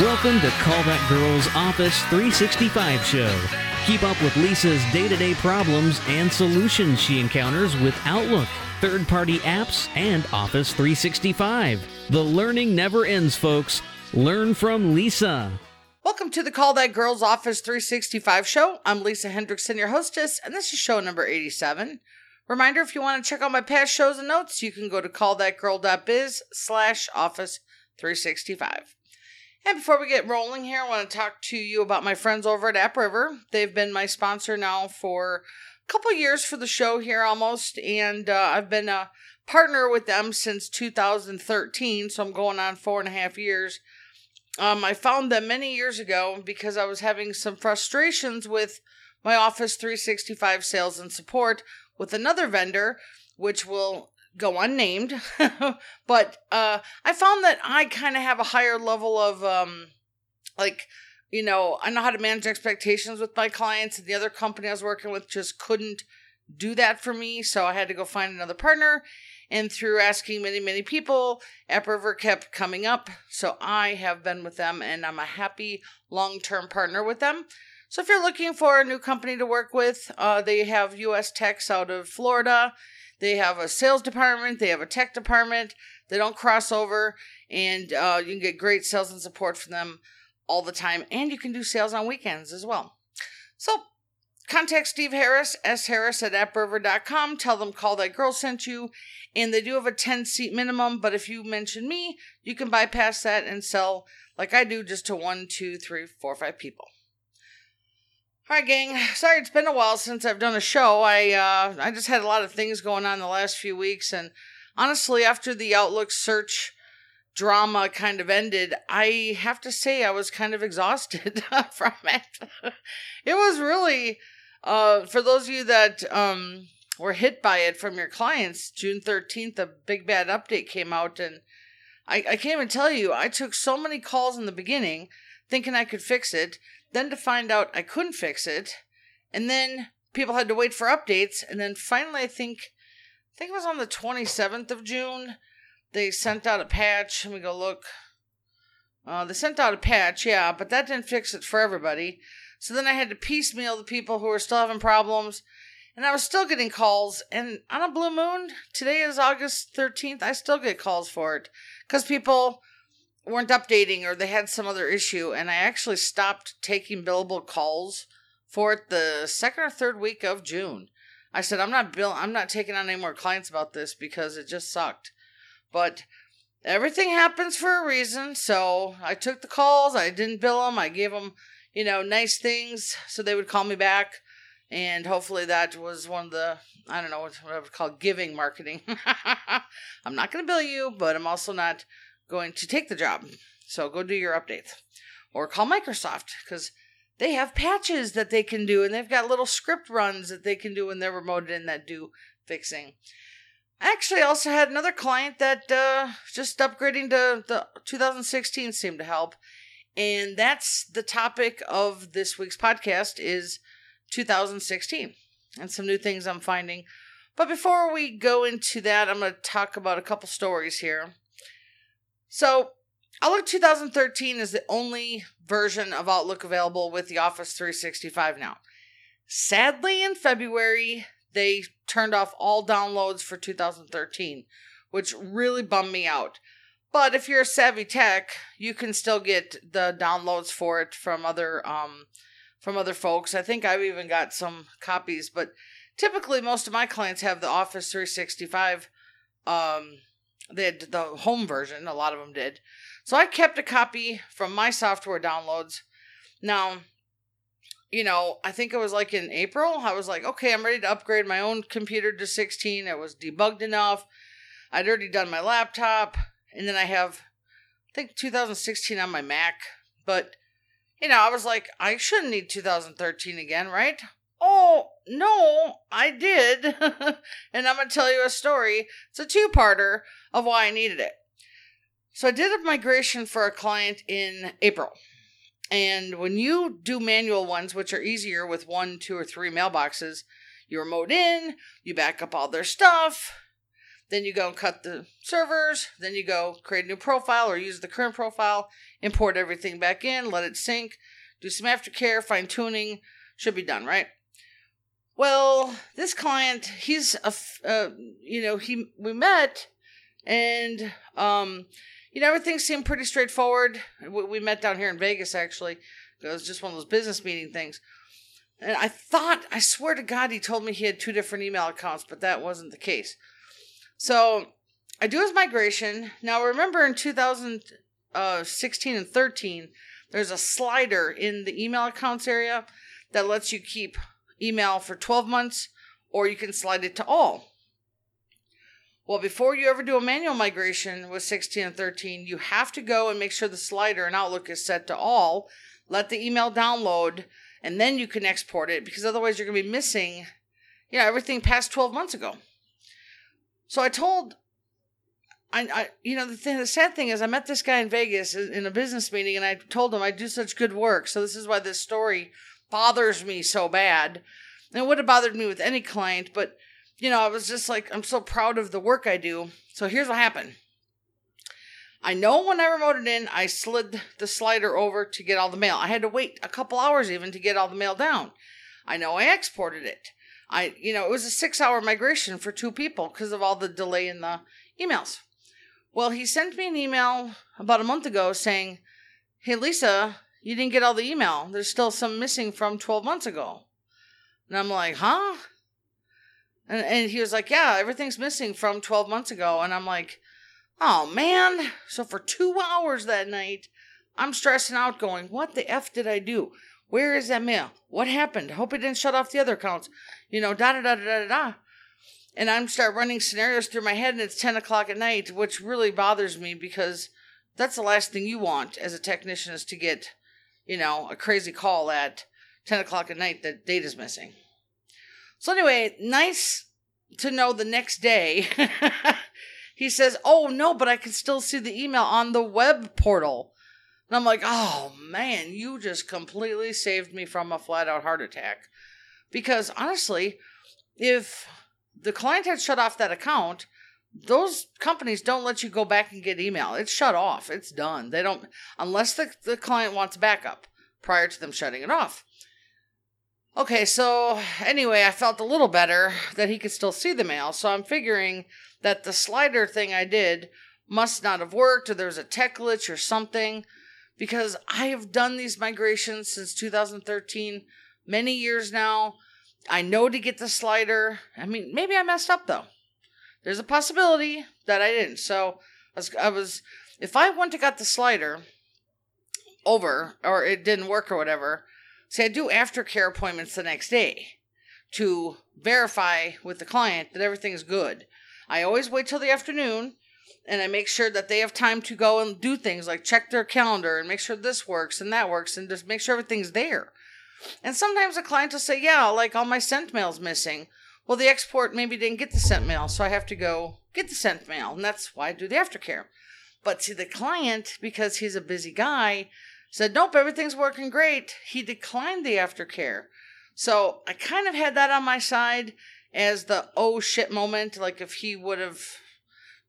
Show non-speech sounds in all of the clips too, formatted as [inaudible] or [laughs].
Welcome to Call That Girl's Office 365 show. Keep up with Lisa's day to day problems and solutions she encounters with Outlook, third party apps, and Office 365. The learning never ends, folks. Learn from Lisa. Welcome to the Call That Girls Office 365 show. I'm Lisa Hendrickson, your hostess, and this is show number 87. Reminder, if you want to check out my past shows and notes, you can go to callthatgirl.biz slash office 365. And before we get rolling here, I want to talk to you about my friends over at AppRiver. They've been my sponsor now for a couple years for the show here almost, and uh, I've been a partner with them since 2013, so I'm going on four and a half years. Um, I found them many years ago because I was having some frustrations with my Office 365 sales and support with another vendor, which will go unnamed. [laughs] but uh, I found that I kind of have a higher level of, um, like, you know, I know how to manage expectations with my clients, and the other company I was working with just couldn't do that for me. So I had to go find another partner. And through asking many, many people, AppRiver kept coming up. So I have been with them and I'm a happy long term partner with them. So if you're looking for a new company to work with, uh, they have US techs out of Florida. They have a sales department, they have a tech department. They don't cross over, and uh, you can get great sales and support from them all the time. And you can do sales on weekends as well. So contact Steve Harris, S Harris at appriver.com. Tell them Call That Girl sent you. And they do have a 10 seat minimum, but if you mention me, you can bypass that and sell like I do just to one, two, three, four, five people. Right, gang. [sighs] Sorry, it's been a while since I've done a show. I uh, I just had a lot of things going on the last few weeks, and honestly, after the Outlook search drama kind of ended, I have to say I was kind of exhausted [laughs] from it. it was really, uh, for those of you that um, were hit by it from your clients, June 13th, a big bad update came out, and I, I can't even tell you, I took so many calls in the beginning thinking I could fix it, then to find out I couldn't fix it, and then people had to wait for updates, and then finally, I think, I think it was on the 27th of June they sent out a patch. Let me go look. Uh, they sent out a patch, yeah, but that didn't fix it for everybody. So then I had to piecemeal the people who were still having problems, and I was still getting calls. And on a blue moon, today is August 13th, I still get calls for it because people weren't updating or they had some other issue. And I actually stopped taking billable calls for it the second or third week of June. I said, I'm not bill I'm not taking on any more clients about this because it just sucked. But everything happens for a reason. So I took the calls. I didn't bill them. I gave them, you know, nice things so they would call me back. And hopefully that was one of the, I don't know what I would call giving marketing. [laughs] I'm not going to bill you, but I'm also not going to take the job. So go do your updates. Or call Microsoft because they have patches that they can do and they've got little script runs that they can do when they're remoted in that do fixing. I actually, also had another client that uh, just upgrading to the 2016 seemed to help, and that's the topic of this week's podcast is 2016 and some new things I'm finding. But before we go into that, I'm going to talk about a couple stories here. So, Outlook 2013 is the only version of Outlook available with the Office 365 now. Sadly, in February, they turned off all downloads for 2013, which really bummed me out. But if you're a savvy tech, you can still get the downloads for it from other um from other folks. I think I've even got some copies, but typically most of my clients have the Office 365 um they had the home version, a lot of them did. So I kept a copy from my software downloads. Now, you know, I think it was like in April, I was like, okay, I'm ready to upgrade my own computer to 16. It was debugged enough. I'd already done my laptop. And then I have, I think 2016 on my Mac. But, you know, I was like, I shouldn't need 2013 again, right? Oh, no, I did. [laughs] and I'm going to tell you a story. It's a two parter of why I needed it. So I did a migration for a client in April. And when you do manual ones, which are easier with one, two, or three mailboxes, you remote in, you back up all their stuff. Then you go and cut the servers. Then you go create a new profile or use the current profile, import everything back in, let it sync, do some aftercare, fine tuning. Should be done, right? Well, this client, he's a, uh, you know, he we met, and um, you know, everything seemed pretty straightforward. We met down here in Vegas, actually. It was just one of those business meeting things. And I thought, I swear to God, he told me he had two different email accounts, but that wasn't the case. So I do his migration. Now, remember in 2016 and 13, there's a slider in the email accounts area that lets you keep email for 12 months, or you can slide it to all. Well, before you ever do a manual migration with 16 and 13, you have to go and make sure the slider in Outlook is set to all, let the email download, and then you can export it because otherwise you're going to be missing, you know, everything past 12 months ago. So I told, I, I you know, the, the sad thing is I met this guy in Vegas in a business meeting and I told him I do such good work. So this is why this story bothers me so bad. And it would have bothered me with any client, but you know, I was just like, I'm so proud of the work I do. So here's what happened. I know when I remoted in, I slid the slider over to get all the mail. I had to wait a couple hours even to get all the mail down. I know I exported it. I, you know, it was a six hour migration for two people because of all the delay in the emails. Well, he sent me an email about a month ago saying, Hey, Lisa, you didn't get all the email. There's still some missing from 12 months ago. And I'm like, Huh? And, and he was like, Yeah, everything's missing from 12 months ago. And I'm like, Oh man. So for two hours that night, I'm stressing out, going, What the F did I do? Where is that mail? What happened? Hope it didn't shut off the other accounts. You know, da da da da da da. And I'm start running scenarios through my head, and it's 10 o'clock at night, which really bothers me because that's the last thing you want as a technician is to get, you know, a crazy call at 10 o'clock at night that data's missing. So anyway, nice to know the next day. [laughs] he says, "Oh no, but I can still see the email on the web portal." And I'm like, "Oh man, you just completely saved me from a flat out heart attack." Because honestly, if the client had shut off that account, those companies don't let you go back and get email. It's shut off. It's done. They don't unless the, the client wants backup prior to them shutting it off. Okay, so anyway, I felt a little better that he could still see the mail, so I'm figuring that the slider thing I did must not have worked or there was a tech glitch or something because I have done these migrations since 2013, many years now. I know to get the slider. I mean, maybe I messed up though. There's a possibility that I didn't. So I was, I was if I went to got the slider over or it didn't work or whatever, See, I do aftercare appointments the next day to verify with the client that everything's good. I always wait till the afternoon and I make sure that they have time to go and do things like check their calendar and make sure this works and that works and just make sure everything's there. And sometimes a client will say, Yeah, like all my sent mail's missing. Well, the export maybe didn't get the sent mail, so I have to go get the sent mail, and that's why I do the aftercare. But see, the client, because he's a busy guy, said, Nope, everything's working great. He declined the aftercare. So I kind of had that on my side as the oh shit moment. Like if he would have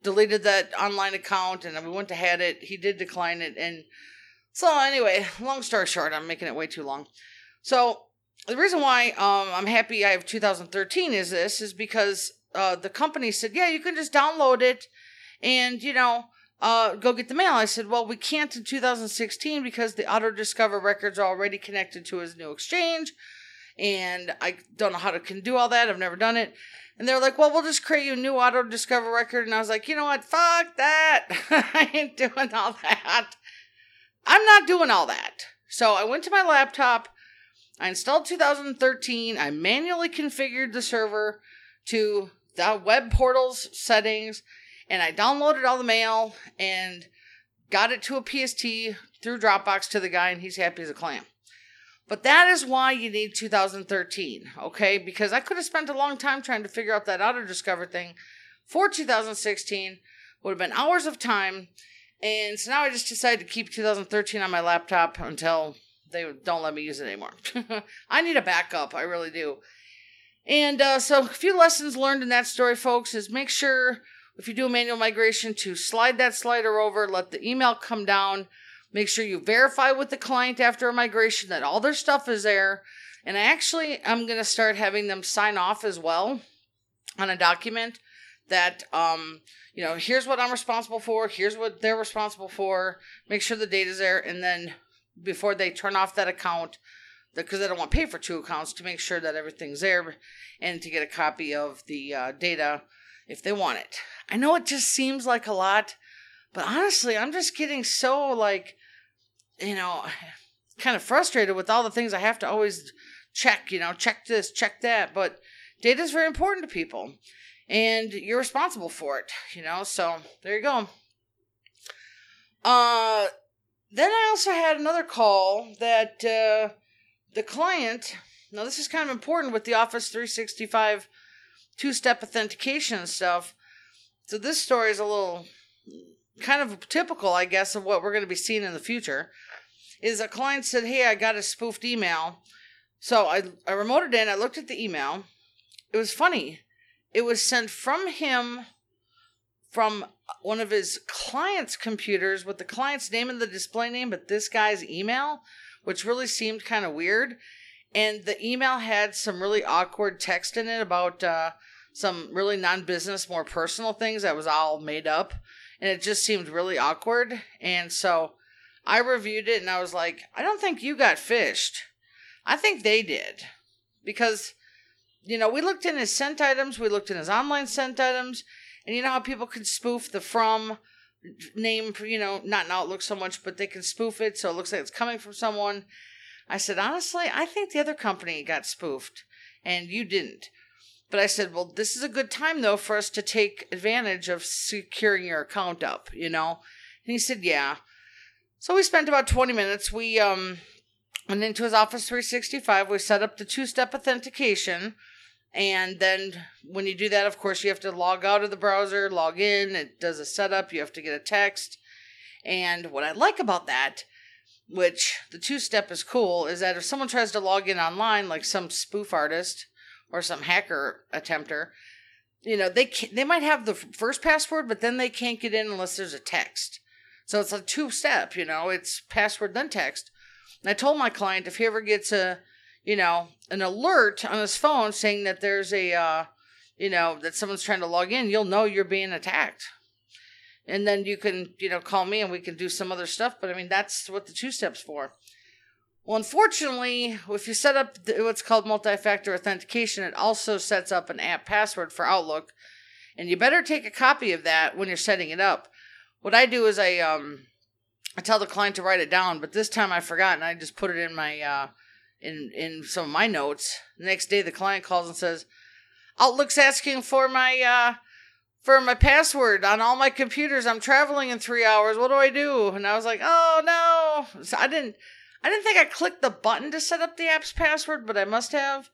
deleted that online account and we wouldn't have had it, he did decline it. And so, anyway, long story short, I'm making it way too long. So, the reason why um, I'm happy I have 2013 is this is because uh, the company said, yeah, you can just download it and, you know, uh, go get the mail. I said, well, we can't in 2016 because the Auto Discover records are already connected to his new exchange. And I don't know how to can do all that. I've never done it. And they're like, well, we'll just create you a new Auto Discover record. And I was like, you know what? Fuck that. [laughs] I ain't doing all that. I'm not doing all that. So I went to my laptop. I installed 2013. I manually configured the server to the web portal's settings and I downloaded all the mail and got it to a PST through Dropbox to the guy, and he's happy as a clam. But that is why you need 2013, okay? Because I could have spent a long time trying to figure out that auto discover thing for 2016. Would have been hours of time. And so now I just decided to keep 2013 on my laptop until they don't let me use it anymore. [laughs] I need a backup, I really do. And uh, so, a few lessons learned in that story, folks, is make sure if you do a manual migration, to slide that slider over, let the email come down. Make sure you verify with the client after a migration that all their stuff is there. And actually, I'm going to start having them sign off as well on a document that, um, you know, here's what I'm responsible for, here's what they're responsible for. Make sure the data's there. And then before they turn off that account, because they don't want to pay for two accounts to make sure that everything's there and to get a copy of the uh, data if they want it. I know it just seems like a lot, but honestly, I'm just getting so like, you know, [sighs] kind of frustrated with all the things I have to always check, you know, check this, check that. But data is very important to people and you're responsible for it, you know, so there you go. Uh, then I also had another call that, uh, the client, now this is kind of important with the Office 365 two step authentication stuff. So this story is a little kind of typical, I guess, of what we're going to be seeing in the future. Is a client said, Hey, I got a spoofed email. So I, I remoted in, I looked at the email. It was funny. It was sent from him from one of his client's computers with the client's name and the display name, but this guy's email which really seemed kind of weird. And the email had some really awkward text in it about uh, some really non business, more personal things that was all made up. And it just seemed really awkward. And so I reviewed it and I was like, I don't think you got phished. I think they did. Because, you know, we looked in his sent items, we looked in his online sent items, and you know how people can spoof the from name, you know, not in Outlook so much, but they can spoof it so it looks like it's coming from someone. I said, honestly, I think the other company got spoofed and you didn't. But I said, well, this is a good time though for us to take advantage of securing your account up, you know? And he said, yeah. So we spent about 20 minutes. We um went into his Office 365. We set up the two step authentication and then when you do that, of course, you have to log out of the browser, log in, it does a setup, you have to get a text. And what I like about that, which the two step is cool, is that if someone tries to log in online, like some spoof artist or some hacker attempter, you know, they they might have the first password, but then they can't get in unless there's a text. So it's a two step, you know, it's password then text. And I told my client if he ever gets a you know, an alert on his phone saying that there's a, uh, you know, that someone's trying to log in, you'll know you're being attacked. And then you can, you know, call me and we can do some other stuff. But I mean, that's what the two steps for. Well, unfortunately, if you set up what's called multi factor authentication, it also sets up an app password for Outlook. And you better take a copy of that when you're setting it up. What I do is I, um, I tell the client to write it down, but this time I forgot and I just put it in my, uh, in in some of my notes. The next day, the client calls and says, "Outlook's asking for my uh, for my password on all my computers. I'm traveling in three hours. What do I do?" And I was like, "Oh no!" So I didn't. I didn't think I clicked the button to set up the app's password, but I must have.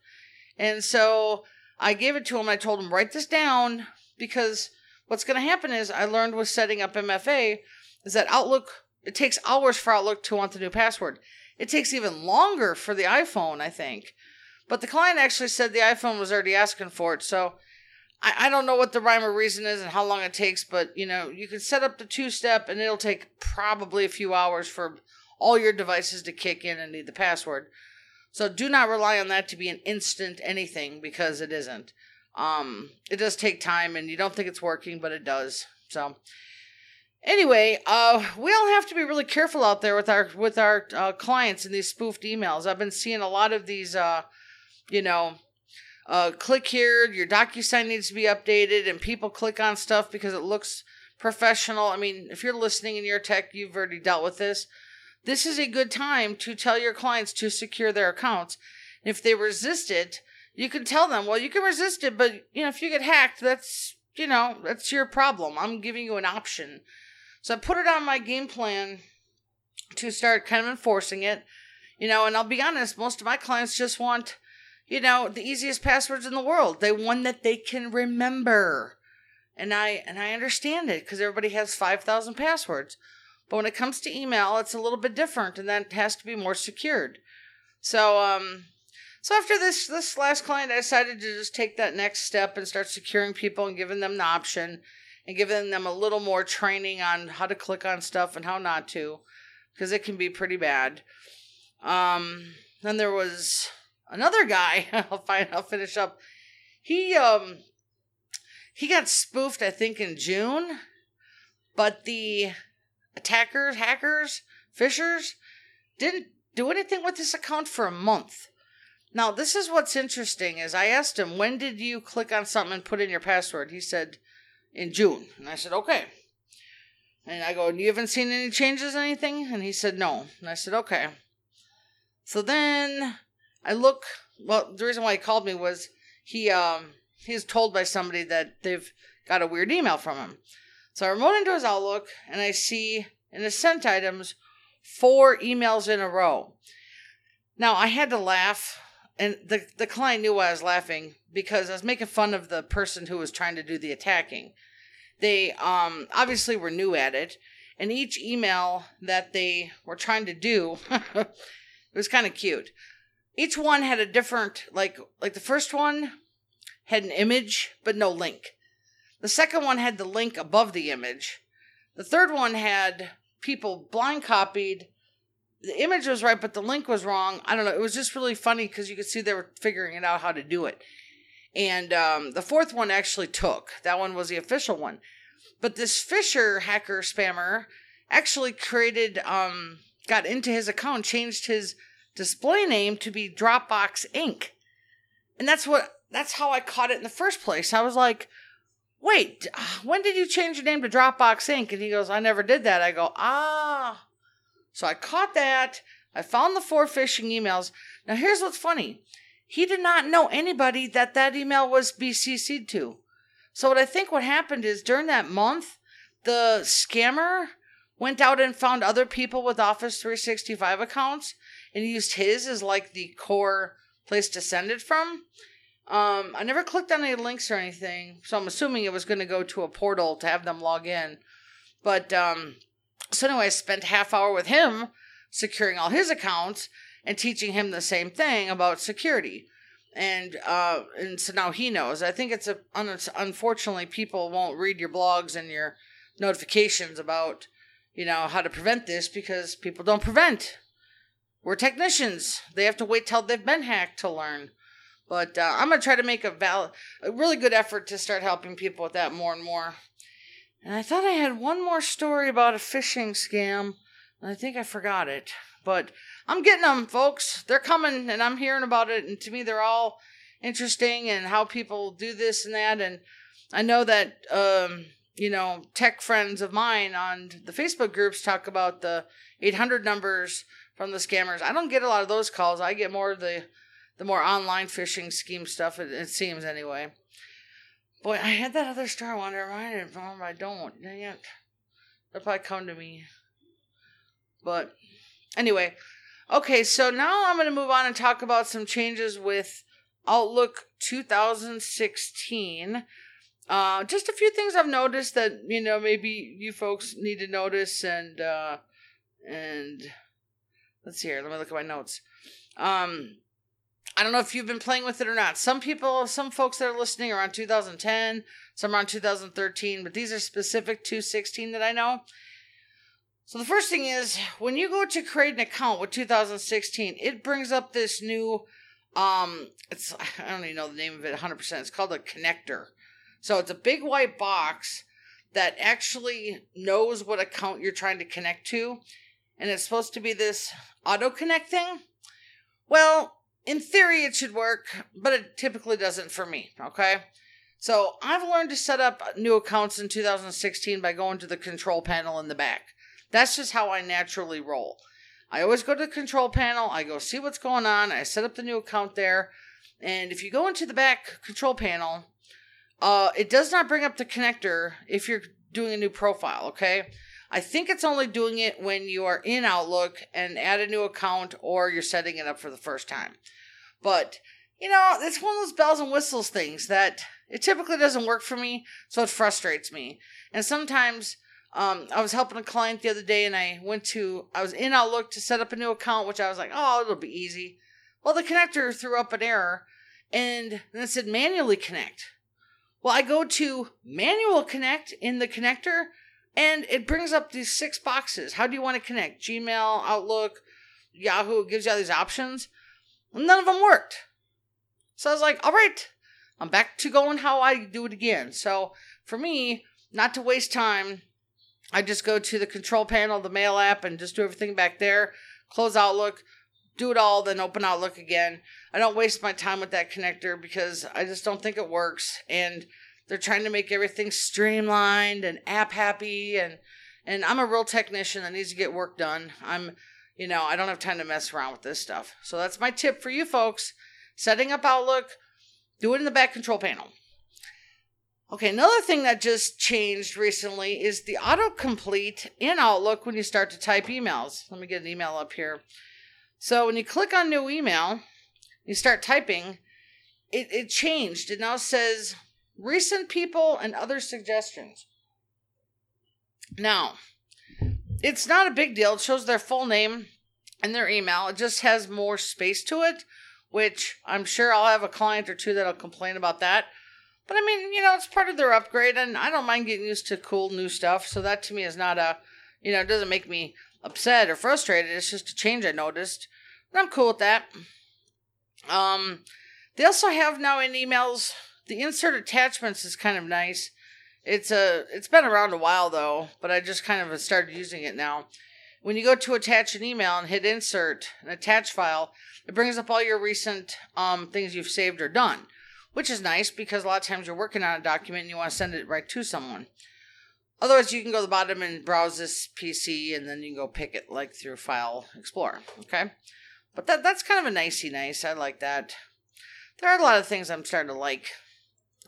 And so I gave it to him. I told him write this down because what's going to happen is I learned with setting up MFA is that Outlook it takes hours for Outlook to want the new password. It takes even longer for the iPhone, I think. But the client actually said the iPhone was already asking for it. So I, I don't know what the rhyme or reason is and how long it takes, but you know, you can set up the two step and it'll take probably a few hours for all your devices to kick in and need the password. So do not rely on that to be an instant anything because it isn't. Um, it does take time and you don't think it's working, but it does. So Anyway, uh, we all have to be really careful out there with our with our uh, clients and these spoofed emails. I've been seeing a lot of these, uh, you know, uh, click here, your DocuSign needs to be updated, and people click on stuff because it looks professional. I mean, if you're listening in your tech, you've already dealt with this. This is a good time to tell your clients to secure their accounts. If they resist it, you can tell them, well, you can resist it, but you know, if you get hacked, that's you know, that's your problem. I'm giving you an option so I put it on my game plan to start kind of enforcing it. You know, and I'll be honest, most of my clients just want, you know, the easiest passwords in the world. They one that they can remember. And I and I understand it because everybody has 5,000 passwords. But when it comes to email, it's a little bit different and that has to be more secured. So um so after this this last client I decided to just take that next step and start securing people and giving them the option and giving them a little more training on how to click on stuff and how not to, because it can be pretty bad. Um, then there was another guy. [laughs] I'll find. I'll finish up. He um he got spoofed. I think in June, but the attackers, hackers, phishers didn't do anything with this account for a month. Now, this is what's interesting is I asked him, when did you click on something and put in your password? He said, in June. And I said, okay. And I go, you haven't seen any changes, anything? And he said, no. And I said, okay. So then I look, well, the reason why he called me was he, um, he's told by somebody that they've got a weird email from him. So I remote into his Outlook and I see in the sent items four emails in a row. Now I had to laugh, and the the client knew why I was laughing because I was making fun of the person who was trying to do the attacking. They um obviously were new at it, and each email that they were trying to do [laughs] it was kind of cute. Each one had a different like like the first one had an image but no link. The second one had the link above the image. The third one had people blind copied. The image was right, but the link was wrong. I don't know. It was just really funny because you could see they were figuring it out how to do it. And um, the fourth one actually took. That one was the official one. But this phisher hacker spammer actually created, um, got into his account, changed his display name to be Dropbox Inc. And that's what, that's how I caught it in the first place. I was like, wait, [sighs] when did you change your name to Dropbox Inc? And he goes, I never did that. I go, ah. So I caught that. I found the four phishing emails. Now here's what's funny. He did not know anybody that that email was BCC'd to. So what I think what happened is during that month, the scammer went out and found other people with Office 365 accounts and used his as like the core place to send it from. Um, I never clicked on any links or anything, so I'm assuming it was going to go to a portal to have them log in. But um, so anyway, I spent half hour with him securing all his accounts and teaching him the same thing about security. And uh, and so now he knows. I think it's a un- unfortunately people won't read your blogs and your notifications about you know how to prevent this because people don't prevent. We're technicians. They have to wait till they've been hacked to learn. But uh, I'm gonna try to make a val- a really good effort to start helping people with that more and more. And I thought I had one more story about a phishing scam, and I think I forgot it. But I'm getting them, folks. They're coming, and I'm hearing about it. And to me, they're all interesting and how people do this and that. And I know that um, you know tech friends of mine on the Facebook groups talk about the 800 numbers from the scammers. I don't get a lot of those calls. I get more of the the more online phishing scheme stuff, it, it seems anyway. Boy, I had that other I to remind it. I don't. They'll probably come to me. But anyway, okay, so now I'm going to move on and talk about some changes with Outlook 2016. Uh, just a few things I've noticed that you know maybe you folks need to notice and uh, and let's see here. Let me look at my notes. Um, I don't know if you've been playing with it or not. Some people, some folks that are listening are on 2010, some are on 2013, but these are specific to 16 that I know. So the first thing is when you go to create an account with 2016, it brings up this new um it's [laughs] I don't even know the name of it 100%. It's called a connector. So it's a big white box that actually knows what account you're trying to connect to and it's supposed to be this auto connect thing. Well, in theory it should work, but it typically doesn't for me, okay? So I've learned to set up new accounts in 2016 by going to the control panel in the back. That's just how I naturally roll. I always go to the control panel, I go see what's going on, I set up the new account there, and if you go into the back control panel, uh, it does not bring up the connector if you're doing a new profile, okay? I think it's only doing it when you are in Outlook and add a new account or you're setting it up for the first time. But, you know, it's one of those bells and whistles things that it typically doesn't work for me, so it frustrates me. And sometimes um, I was helping a client the other day and I went to, I was in Outlook to set up a new account, which I was like, oh, it'll be easy. Well, the connector threw up an error and then it said manually connect. Well, I go to manual connect in the connector and it brings up these six boxes. How do you want to connect? Gmail, Outlook, Yahoo gives you all these options. None of them worked. So I was like, all right, I'm back to going how I do it again. So for me, not to waste time, I just go to the control panel, the mail app, and just do everything back there. Close Outlook, do it all, then open Outlook again. I don't waste my time with that connector because I just don't think it works. And they're trying to make everything streamlined and app happy and and I'm a real technician that needs to get work done. I'm you know, I don't have time to mess around with this stuff. So that's my tip for you folks. Setting up Outlook, do it in the back control panel. Okay, another thing that just changed recently is the autocomplete in Outlook when you start to type emails. Let me get an email up here. So when you click on new email, you start typing, it, it changed. It now says recent people and other suggestions. Now, it's not a big deal. It shows their full name and their email. It just has more space to it, which I'm sure I'll have a client or two that'll complain about that. But I mean, you know, it's part of their upgrade, and I don't mind getting used to cool new stuff. So that to me is not a, you know, it doesn't make me upset or frustrated. It's just a change I noticed. And I'm cool with that. Um, they also have now in emails the insert attachments is kind of nice. It's a it's been around a while though, but I just kind of started using it now. When you go to attach an email and hit insert an attach file, it brings up all your recent um, things you've saved or done, which is nice because a lot of times you're working on a document and you want to send it right to someone. Otherwise, you can go to the bottom and browse this PC, and then you can go pick it like through File Explorer. Okay, but that that's kind of a nicey nice. I like that. There are a lot of things I'm starting to like.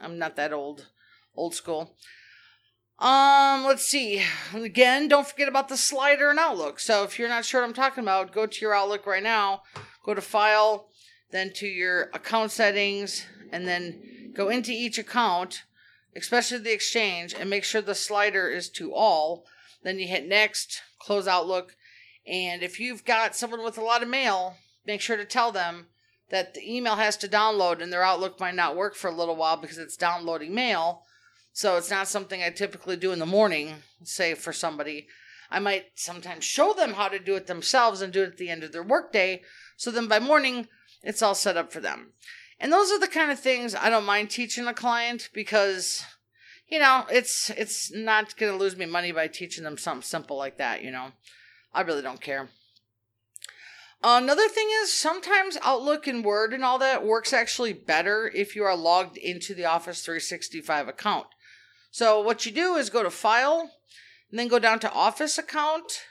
I'm not that old, old school. Um, let's see. Again, don't forget about the slider in Outlook. So if you're not sure what I'm talking about, go to your Outlook right now. Go to File, then to your account settings, and then go into each account, especially the Exchange, and make sure the slider is to all. Then you hit Next, close Outlook, and if you've got someone with a lot of mail, make sure to tell them that the email has to download and their Outlook might not work for a little while because it's downloading mail. So it's not something I typically do in the morning, say for somebody. I might sometimes show them how to do it themselves and do it at the end of their workday. So then by morning, it's all set up for them. And those are the kind of things I don't mind teaching a client because, you know, it's it's not going to lose me money by teaching them something simple like that. You know, I really don't care. Another thing is sometimes Outlook and Word and all that works actually better if you are logged into the Office 365 account. So what you do is go to File and then go down to Office Account.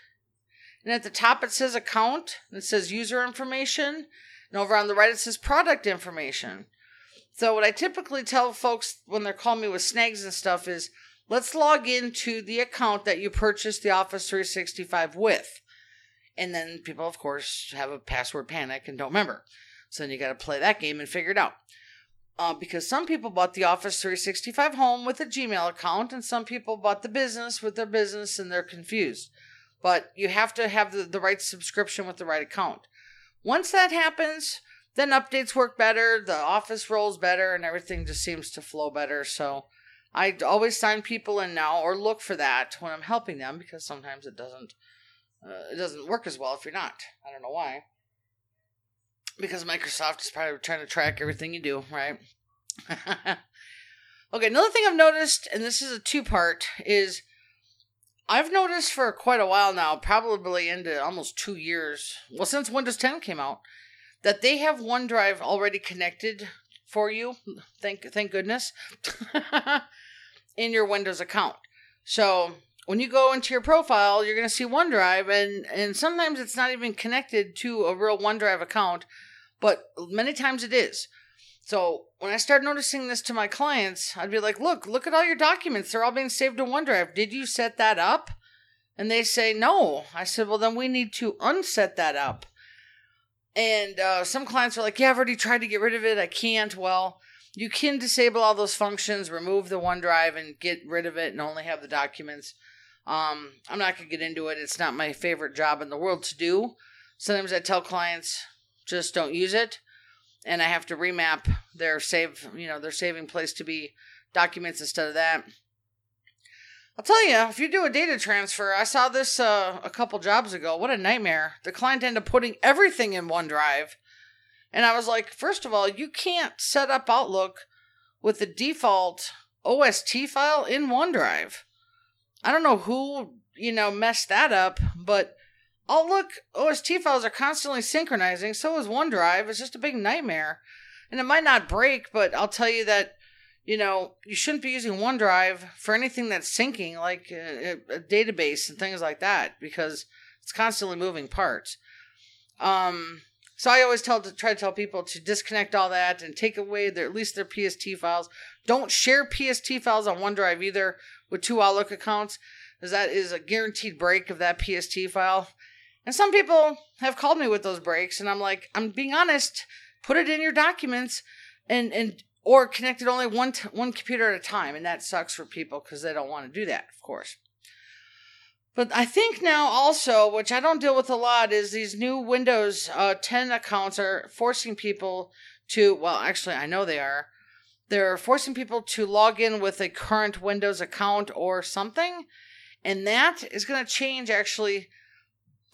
And at the top it says Account and it says User Information. And over on the right it says Product Information. So what I typically tell folks when they're calling me with snags and stuff is let's log into the account that you purchased the Office 365 with. And then people, of course, have a password panic and don't remember. So then you got to play that game and figure it out. Uh, because some people bought the Office 365 home with a Gmail account, and some people bought the business with their business and they're confused. But you have to have the, the right subscription with the right account. Once that happens, then updates work better, the office rolls better, and everything just seems to flow better. So I always sign people in now or look for that when I'm helping them because sometimes it doesn't uh, it doesn't work as well if you're not. I don't know why. Because Microsoft is probably trying to track everything you do, right? [laughs] okay, another thing I've noticed, and this is a two part, is I've noticed for quite a while now, probably into almost two years, well, since Windows 10 came out, that they have OneDrive already connected for you. Thank, thank goodness. [laughs] in your Windows account. So when you go into your profile, you're going to see OneDrive, and and sometimes it's not even connected to a real OneDrive account, but many times it is. So when I start noticing this to my clients, I'd be like, "Look, look at all your documents; they're all being saved to OneDrive. Did you set that up?" And they say no. I said, "Well, then we need to unset that up." And uh, some clients are like, "Yeah, I've already tried to get rid of it. I can't." Well, you can disable all those functions, remove the OneDrive, and get rid of it, and only have the documents. Um, I'm not going to get into it. It's not my favorite job in the world to do. Sometimes I tell clients just don't use it, and I have to remap their save, you know, their saving place to be documents instead of that. I'll tell you, if you do a data transfer, I saw this uh, a couple jobs ago. What a nightmare. The client ended up putting everything in OneDrive. And I was like, first of all, you can't set up Outlook with the default OST file in OneDrive. I don't know who, you know, messed that up, but Outlook OST files are constantly synchronizing. So is OneDrive. It's just a big nightmare. And it might not break, but I'll tell you that you know, you shouldn't be using OneDrive for anything that's syncing, like a, a, database and things like that, because it's constantly moving parts. Um, so I always tell to try to tell people to disconnect all that and take away their at least their PST files. Don't share PST files on OneDrive either with two Outlook accounts, because that is a guaranteed break of that PST file. And some people have called me with those breaks, and I'm like, I'm being honest. Put it in your documents, and and or connected only one t- one computer at a time, and that sucks for people because they don't want to do that, of course. But I think now also, which I don't deal with a lot, is these new Windows uh, 10 accounts are forcing people to. Well, actually, I know they are. They're forcing people to log in with a current Windows account or something, and that is going to change actually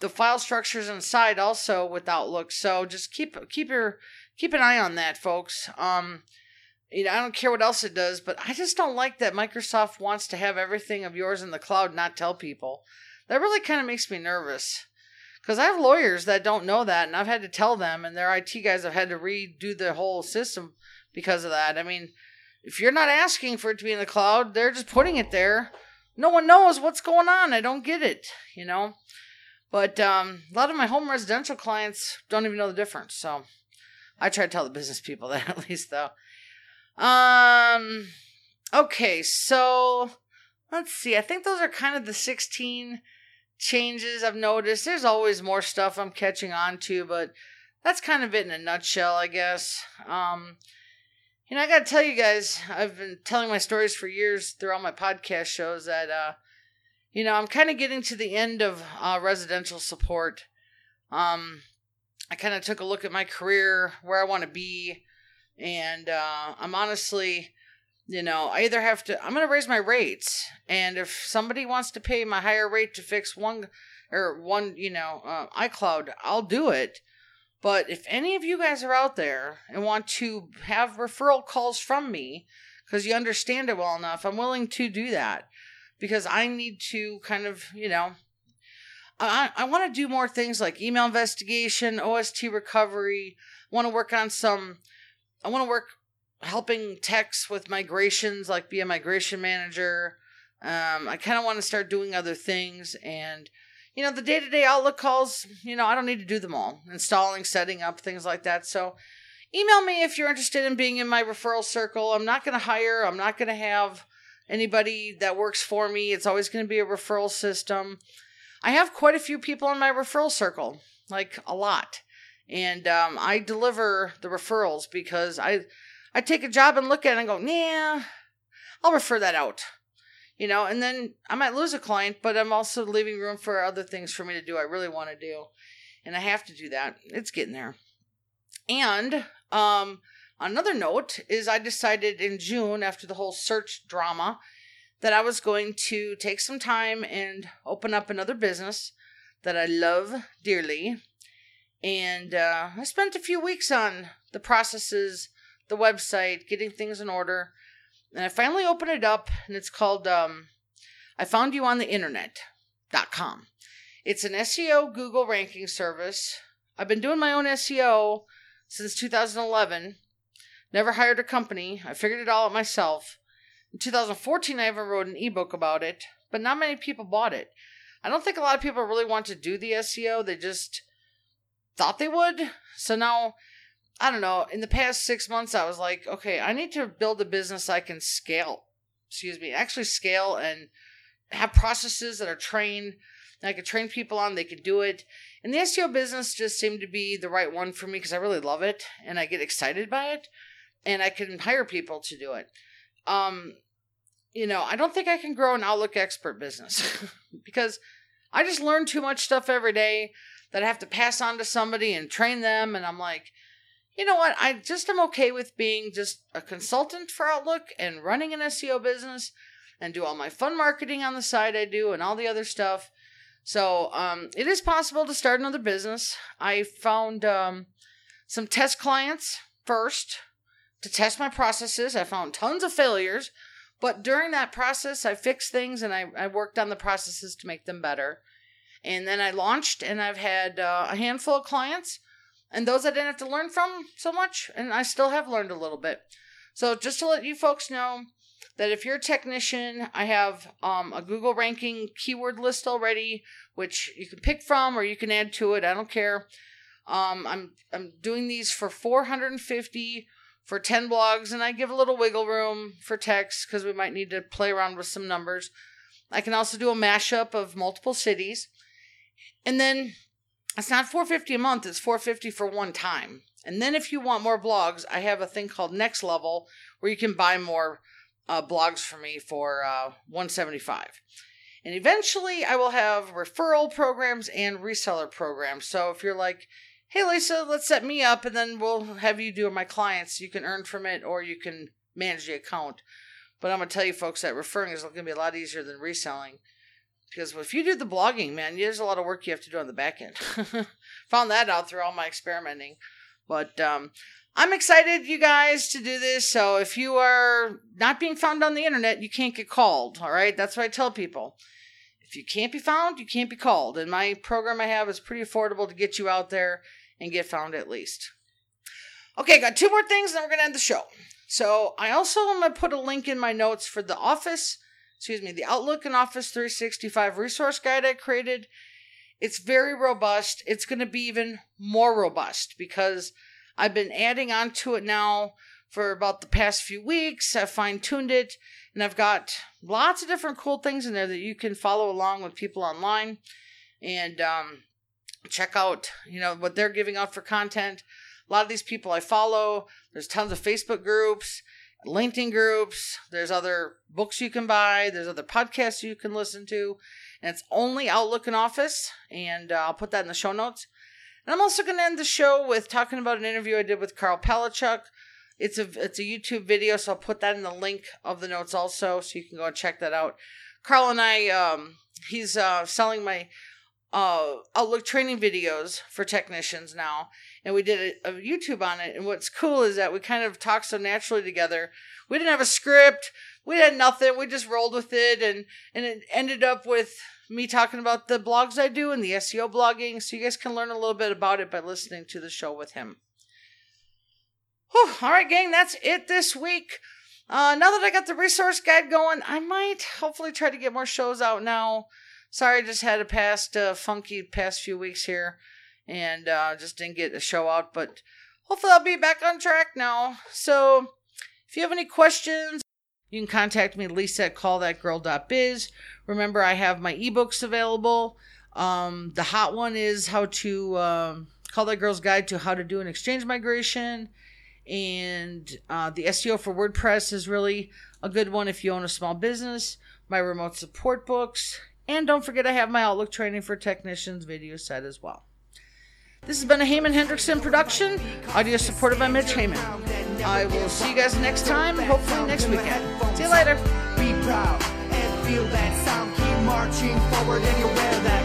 the file structures inside also with Outlook. So just keep keep your keep an eye on that, folks. Um, you know, I don't care what else it does, but I just don't like that Microsoft wants to have everything of yours in the cloud, not tell people. That really kind of makes me nervous. Because I have lawyers that don't know that, and I've had to tell them, and their IT guys have had to redo the whole system because of that. I mean, if you're not asking for it to be in the cloud, they're just putting it there. No one knows what's going on. I don't get it, you know? But um, a lot of my home residential clients don't even know the difference. So I try to tell the business people [laughs] that at least, though. Um. Okay, so let's see. I think those are kind of the 16 changes I've noticed. There's always more stuff I'm catching on to, but that's kind of it in a nutshell, I guess. Um, you know, I got to tell you guys, I've been telling my stories for years throughout my podcast shows that, uh, you know, I'm kind of getting to the end of uh, residential support. Um, I kind of took a look at my career, where I want to be, and uh, I'm honestly, you know, I either have to, I'm going to raise my rates, and if somebody wants to pay my higher rate to fix one or one, you know, uh, iCloud, I'll do it. But if any of you guys are out there and want to have referral calls from me because you understand it well enough, I'm willing to do that because I need to kind of, you know, I, I want to do more things like email investigation, OST recovery, want to work on some I want to work helping techs with migrations, like be a migration manager. Um, I kind of want to start doing other things, and you know, the day to day Outlook calls. You know, I don't need to do them all. Installing, setting up, things like that. So, email me if you're interested in being in my referral circle. I'm not going to hire. I'm not going to have anybody that works for me. It's always going to be a referral system. I have quite a few people in my referral circle, like a lot and um, I deliver the referrals because I I take a job and look at it and go, yeah, I'll refer that out, you know, and then I might lose a client, but I'm also leaving room for other things for me to do. I really want to do, and I have to do that. It's getting there. And um, another note is I decided in June after the whole search drama that I was going to take some time and open up another business that I love dearly and uh, I spent a few weeks on the processes, the website, getting things in order. And I finally opened it up, and it's called um, I Found You on the Internet.com. It's an SEO Google ranking service. I've been doing my own SEO since 2011. Never hired a company. I figured it all out myself. In 2014, I even wrote an ebook about it, but not many people bought it. I don't think a lot of people really want to do the SEO. They just thought they would. So now, I don't know. In the past six months, I was like, okay, I need to build a business I can scale. Excuse me, actually scale and have processes that are trained. I can train people on, they can do it. And the SEO business just seemed to be the right one for me because I really love it and I get excited by it and I can hire people to do it. Um, you know, I don't think I can grow an Outlook expert business [laughs] because I just learn too much stuff every day that I have to pass on to somebody and train them. And I'm like, you know what? I just am okay with being just a consultant for Outlook and running an SEO business and do all my fun marketing on the side I do and all the other stuff. So um, it is possible to start another business. I found um, some test clients first to test my processes. I found tons of failures, but during that process, I fixed things and I, I worked on the processes to make them better. And then I launched, and I've had uh, a handful of clients and those I didn't have to learn from so much, and I still have learned a little bit. So just to let you folks know that if you're a technician, I have um, a Google ranking keyword list already, which you can pick from or you can add to it. I don't care. Um, I'm I'm doing these for 450 for 10 blogs, and I give a little wiggle room for text because we might need to play around with some numbers. I can also do a mashup of multiple cities. And then it's not 450 a month, it's 450 for one time. And then if you want more blogs, I have a thing called Next Level where you can buy more uh, blogs for me for uh, 175. And eventually I will have referral programs and reseller programs. So if you're like, hey Lisa, let's set me up and then we'll have you do my clients, you can earn from it or you can manage the account. But I'm going to tell you folks that referring is going to be a lot easier than reselling because if you do the blogging, man, there's a lot of work you have to do on the back end. [laughs] Found that out through all my experimenting. But um, I'm excited, you guys, to do this. So if you are not being found on the internet, you can't get called. All right, that's what I tell people. If you can't be found, you can't be called. And my program I have is pretty affordable to get you out there and get found at least. Okay, got two more things, and then we're gonna end the show. So I also am gonna put a link in my notes for the office excuse me, the Outlook and Office 365 resource guide I created. It's very robust. It's to be even more robust because I've been adding on to it now for about the past few weeks. I've fine tuned it and I've got lots of different cool things in there that you can follow along with people online and um, check out, you know, what they're giving out for content. A lot of these people I follow, there's tons of Facebook groups LinkedIn groups. There's other books you can buy. There's other podcasts you can listen to. And it's only Outlook and Office. And uh, I'll put that in the show notes. And I'm also going to end the show with talking about an interview I did with Karl Palachuk. It's a it's a YouTube video, so I'll put that in the link of the notes also, so you can go and check that out. Karl and I, um, he's uh, selling my uh, Outlook training videos for technicians now, and we did a, a, YouTube on it. And what's cool is that we kind of talked so naturally together. We didn't have a script, we had nothing. We just rolled with it, and and it ended up with me talking about the blogs I do and the SEO blogging. So you guys can learn a little bit about it by listening to the show with him. Whew, all right, gang, that's it this week. Uh, now that I got the resource guide going, I might hopefully try to get more shows out now. Sorry, I just had a past uh, funky past few weeks here and uh, just didn't get a show out. But hopefully, I'll be back on track now. So, if you have any questions, you can contact me, Lisa at callthatgirl.biz. Remember, I have my ebooks available. Um, the hot one is how to um, call that girl's guide to how to do an exchange migration. And uh, the SEO for WordPress is really a good one if you own a small business. My remote support books. And don't forget, I have my Outlook training for technicians video set as well. This has been a Heyman Hendrickson production, audio supported by Mitch Heyman. I will see you guys next time, hopefully next weekend. See you later. Be proud and feel that sound. Keep marching forward that